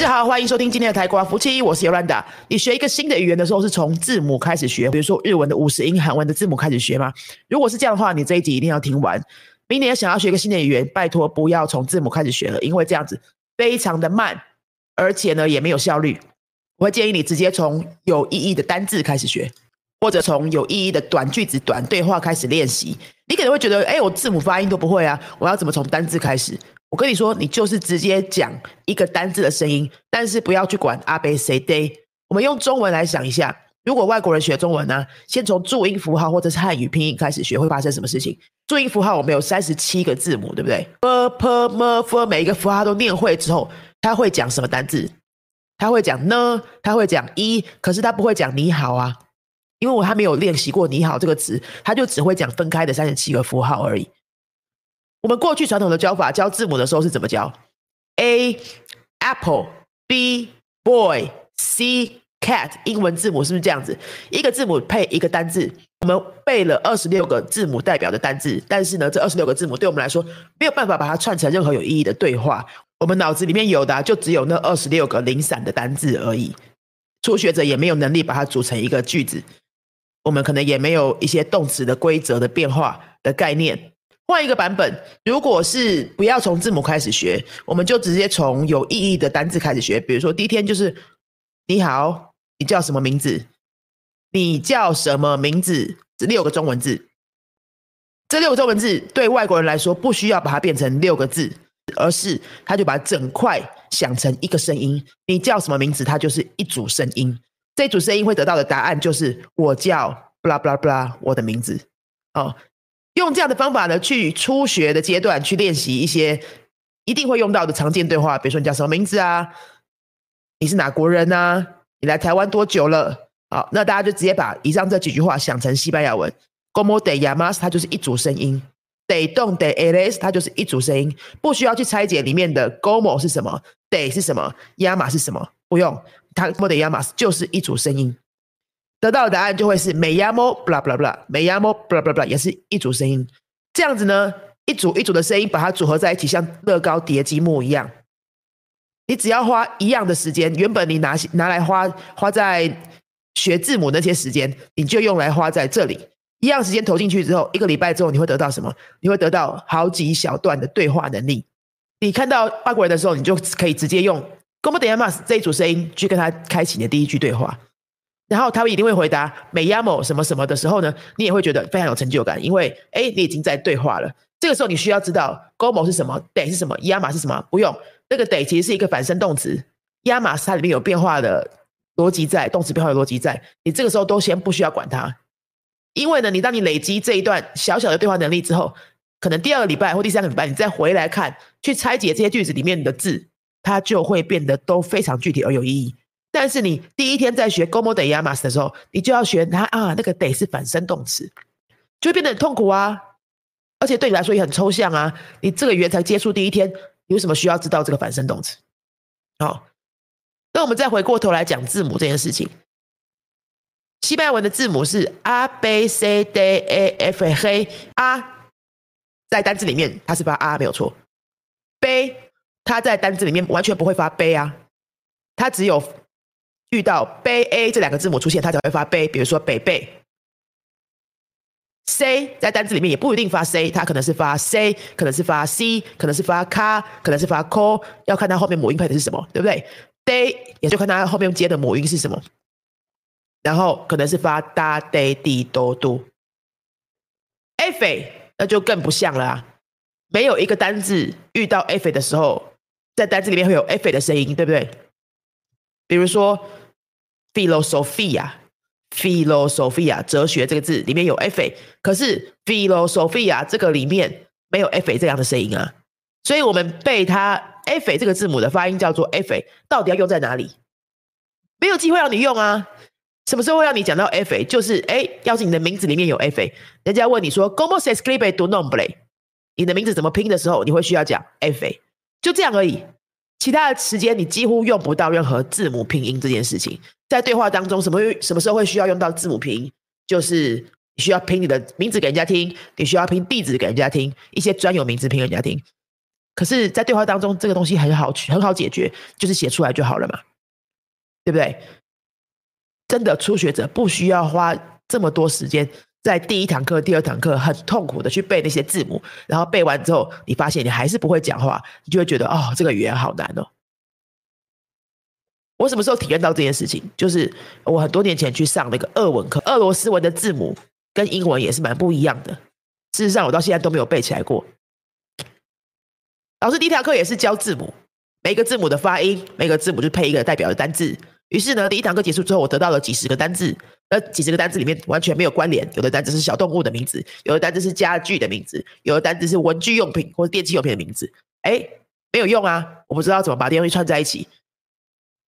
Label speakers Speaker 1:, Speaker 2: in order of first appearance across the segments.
Speaker 1: 大家好，欢迎收听今天的台瓜夫妻，我是尤兰达。你学一个新的语言的时候，是从字母开始学，比如说日文的五十音、韩文的字母开始学吗？如果是这样的话，你这一集一定要听完。明年想要学一个新的语言，拜托不要从字母开始学了，因为这样子非常的慢，而且呢也没有效率。我会建议你直接从有意义的单字开始学，或者从有意义的短句子、短对话开始练习。你可能会觉得，哎，我字母发音都不会啊，我要怎么从单字开始？我跟你说，你就是直接讲一个单字的声音，但是不要去管 a b c d。我们用中文来想一下，如果外国人学中文呢，先从注音符号或者是汉语拼音开始学，会发生什么事情？注音符号我们有三十七个字母，对不对？p p m f，每一个符号都念会之后，他会讲什么单字？他会讲呢？他会讲一，可是他不会讲你好啊，因为我还没有练习过你好这个词，他就只会讲分开的三十七个符号而已。我们过去传统的教法教字母的时候是怎么教？A apple B boy C cat 英文字母是不是这样子？一个字母配一个单字。我们背了二十六个字母代表的单字，但是呢，这二十六个字母对我们来说没有办法把它串成任何有意义的对话。我们脑子里面有的就只有那二十六个零散的单字而已。初学者也没有能力把它组成一个句子。我们可能也没有一些动词的规则的变化的概念。换一个版本，如果是不要从字母开始学，我们就直接从有意义的单字开始学。比如说，第一天就是你好，你叫什么名字？你叫什么名字？这六个中文字，这六个中文字对外国人来说不需要把它变成六个字，而是他就把整块想成一个声音。你叫什么名字？它就是一组声音。这组声音会得到的答案就是我叫 blah blah blah，我的名字哦。用这样的方法呢，去初学的阶段去练习一些一定会用到的常见对话，比如说你叫什么名字啊？你是哪国人啊？你来台湾多久了？好，那大家就直接把以上这几句话想成西班牙文，como de yamas，它就是一组声音；de don de eres，它就是一组声音，不需要去拆解里面的 como 是什么，de 是什么 y a m a 是什么，不用，它，como de yamas 就是一组声音。得到的答案就会是美亚猫，布拉布拉布拉，美亚猫，布拉布拉布拉也是一组声音。这样子呢，一组一组的声音把它组合在一起，像乐高叠积木一样。你只要花一样的时间，原本你拿拿来花花在学字母那些时间，你就用来花在这里。一样时间投进去之后，一个礼拜之后，你会得到什么？你会得到好几小段的对话能力。你看到外国人的时候，你就可以直接用 como de llamas 这一组声音去跟他开启你的第一句对话。然后他们一定会回答美亚某什么什么的时候呢，你也会觉得非常有成就感，因为哎，你已经在对话了。这个时候你需要知道 gomo 是什么得是什么，亚马是什么？不用，那个得其实是一个反身动词，亚马是它里面有变化的逻辑在，动词变化的逻辑在。你这个时候都先不需要管它，因为呢，你当你累积这一段小小的对话能力之后，可能第二个礼拜或第三个礼拜你再回来看，去拆解这些句子里面的字，它就会变得都非常具体而有意义。但是你第一天在学 “como de llamas” 的时候，你就要学它啊，那个 “de” 是反身动词，就会变得很痛苦啊，而且对你来说也很抽象啊。你这个语言才接触第一天，有什么需要知道这个反身动词？好，那我们再回过头来讲字母这件事情。西班牙文的字母是 a b c d e f g a，在单字里面它是发 a 没有错，b 它在单字里面完全不会发 b 啊，它只有。遇到 b a 这两个字母出现，它才会发 b。比如说北贝，c 在单字里面也不一定发 c，它可能是发 c，可能是发 c，可能是发 “ka”，可能是发 co，要看它后面母音配的是什么，对不对？“day” 也就看它后面接的母音是什么，然后可能是发 da d d do do。f 那就更不像了啊，没有一个单字遇到 f 的时候，在单字里面会有 f 的声音，对不对？比如说。Philosophia，philosophia 哲学这个字里面有 fa，可是 philosophia 这个里面没有 fa 这样的声音啊，所以我们背它 fa 这个字母的发音叫做 fa，到底要用在哪里？没有机会让你用啊！什么时候会让你讲到 fa？就是哎，要是你的名字里面有 fa，人家问你说 como se escribe tu nombre？你的名字怎么拼的时候，你会需要讲 fa，就这样而已。其他的时间你几乎用不到任何字母拼音这件事情，在对话当中，什么什么时候会需要用到字母拼音？就是你需要拼你的名字给人家听，你需要拼地址给人家听，一些专有名词拼人家听。可是，在对话当中，这个东西很好很好解决，就是写出来就好了嘛，对不对？真的初学者不需要花这么多时间，在第一堂课、第二堂课很痛苦的去背那些字母，然后背完之后，你发现你还是不会讲话，你就会觉得哦，这个语言好难哦。我什么时候体验到这件事情？就是我很多年前去上那个俄文课，俄罗斯文的字母跟英文也是蛮不一样的。事实上，我到现在都没有背起来过。老师第一堂课也是教字母，每个字母的发音，每个字母就配一个代表的单字。于是呢，第一堂课结束之后，我得到了几十个单字。那几十个单字里面完全没有关联，有的单字是小动物的名字，有的单字是家具的名字，有的单字是文具用品或者电器用品的名字。哎，没有用啊！我不知道怎么把这些东西串在一起。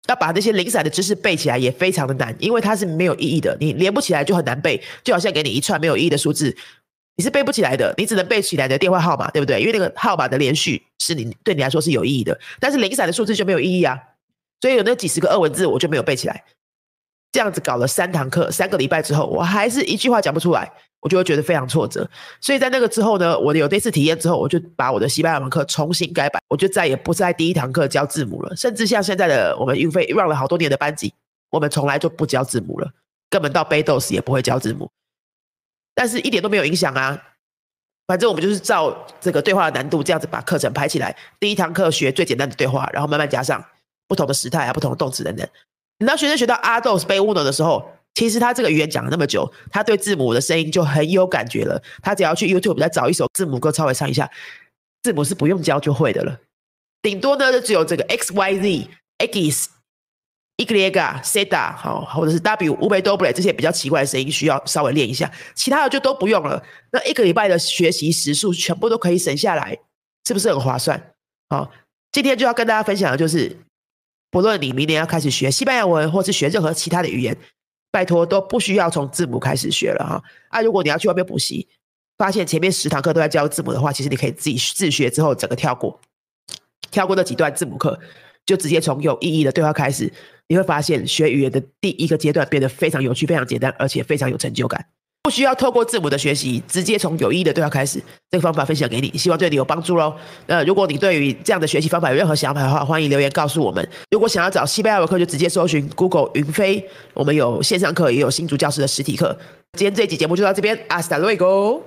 Speaker 1: 要把那些零散的知识背起来也非常的难，因为它是没有意义的，你连不起来就很难背。就好像给你一串没有意义的数字，你是背不起来的，你只能背起来的电话号码，对不对？因为那个号码的连续是你对你来说是有意义的，但是零散的数字就没有意义啊。所以有那几十个二文字，我就没有背起来。这样子搞了三堂课，三个礼拜之后，我还是一句话讲不出来，我就会觉得非常挫折。所以在那个之后呢，我有这次体验之后，我就把我的西班牙文课重新改版，我就再也不在第一堂课教字母了。甚至像现在的我们运费 run 了好多年的班级，我们从来就不教字母了，根本到 b 豆 s 也不会教字母。但是一点都没有影响啊，反正我们就是照这个对话的难度这样子把课程排起来。第一堂课学最简单的对话，然后慢慢加上。不同的时态啊，不同的动词等等。等到学生学到阿豆是背 uno 的时候，其实他这个语言讲了那么久，他对字母的声音就很有感觉了。他只要去 YouTube 再找一首字母歌，稍微唱一下，字母是不用教就会的了。顶多呢，就只有这个 x y z x y z eta 好，或者是 W, Ube, doble 这些比较奇怪的声音，需要稍微练一下。其他的就都不用了。那一个礼拜的学习时数全部都可以省下来，是不是很划算？好，今天就要跟大家分享的就是。不论你明年要开始学西班牙文，或是学任何其他的语言，拜托都不需要从字母开始学了哈。啊，如果你要去外面补习，发现前面十堂课都在教字母的话，其实你可以自己自学之后整个跳过，跳过那几段字母课，就直接从有意义的对话开始，你会发现学语言的第一个阶段变得非常有趣、非常简单，而且非常有成就感。不需要透过字母的学习，直接从有意义的对话开始。这个方法分享给你，希望对你有帮助喽。那如果你对于这样的学习方法有任何想法的话，欢迎留言告诉我们。如果想要找西班牙文课，就直接搜寻 Google 云飞。我们有线上课，也有新竹教师的实体课。今天这一集节目就到这边，阿斯达瑞 o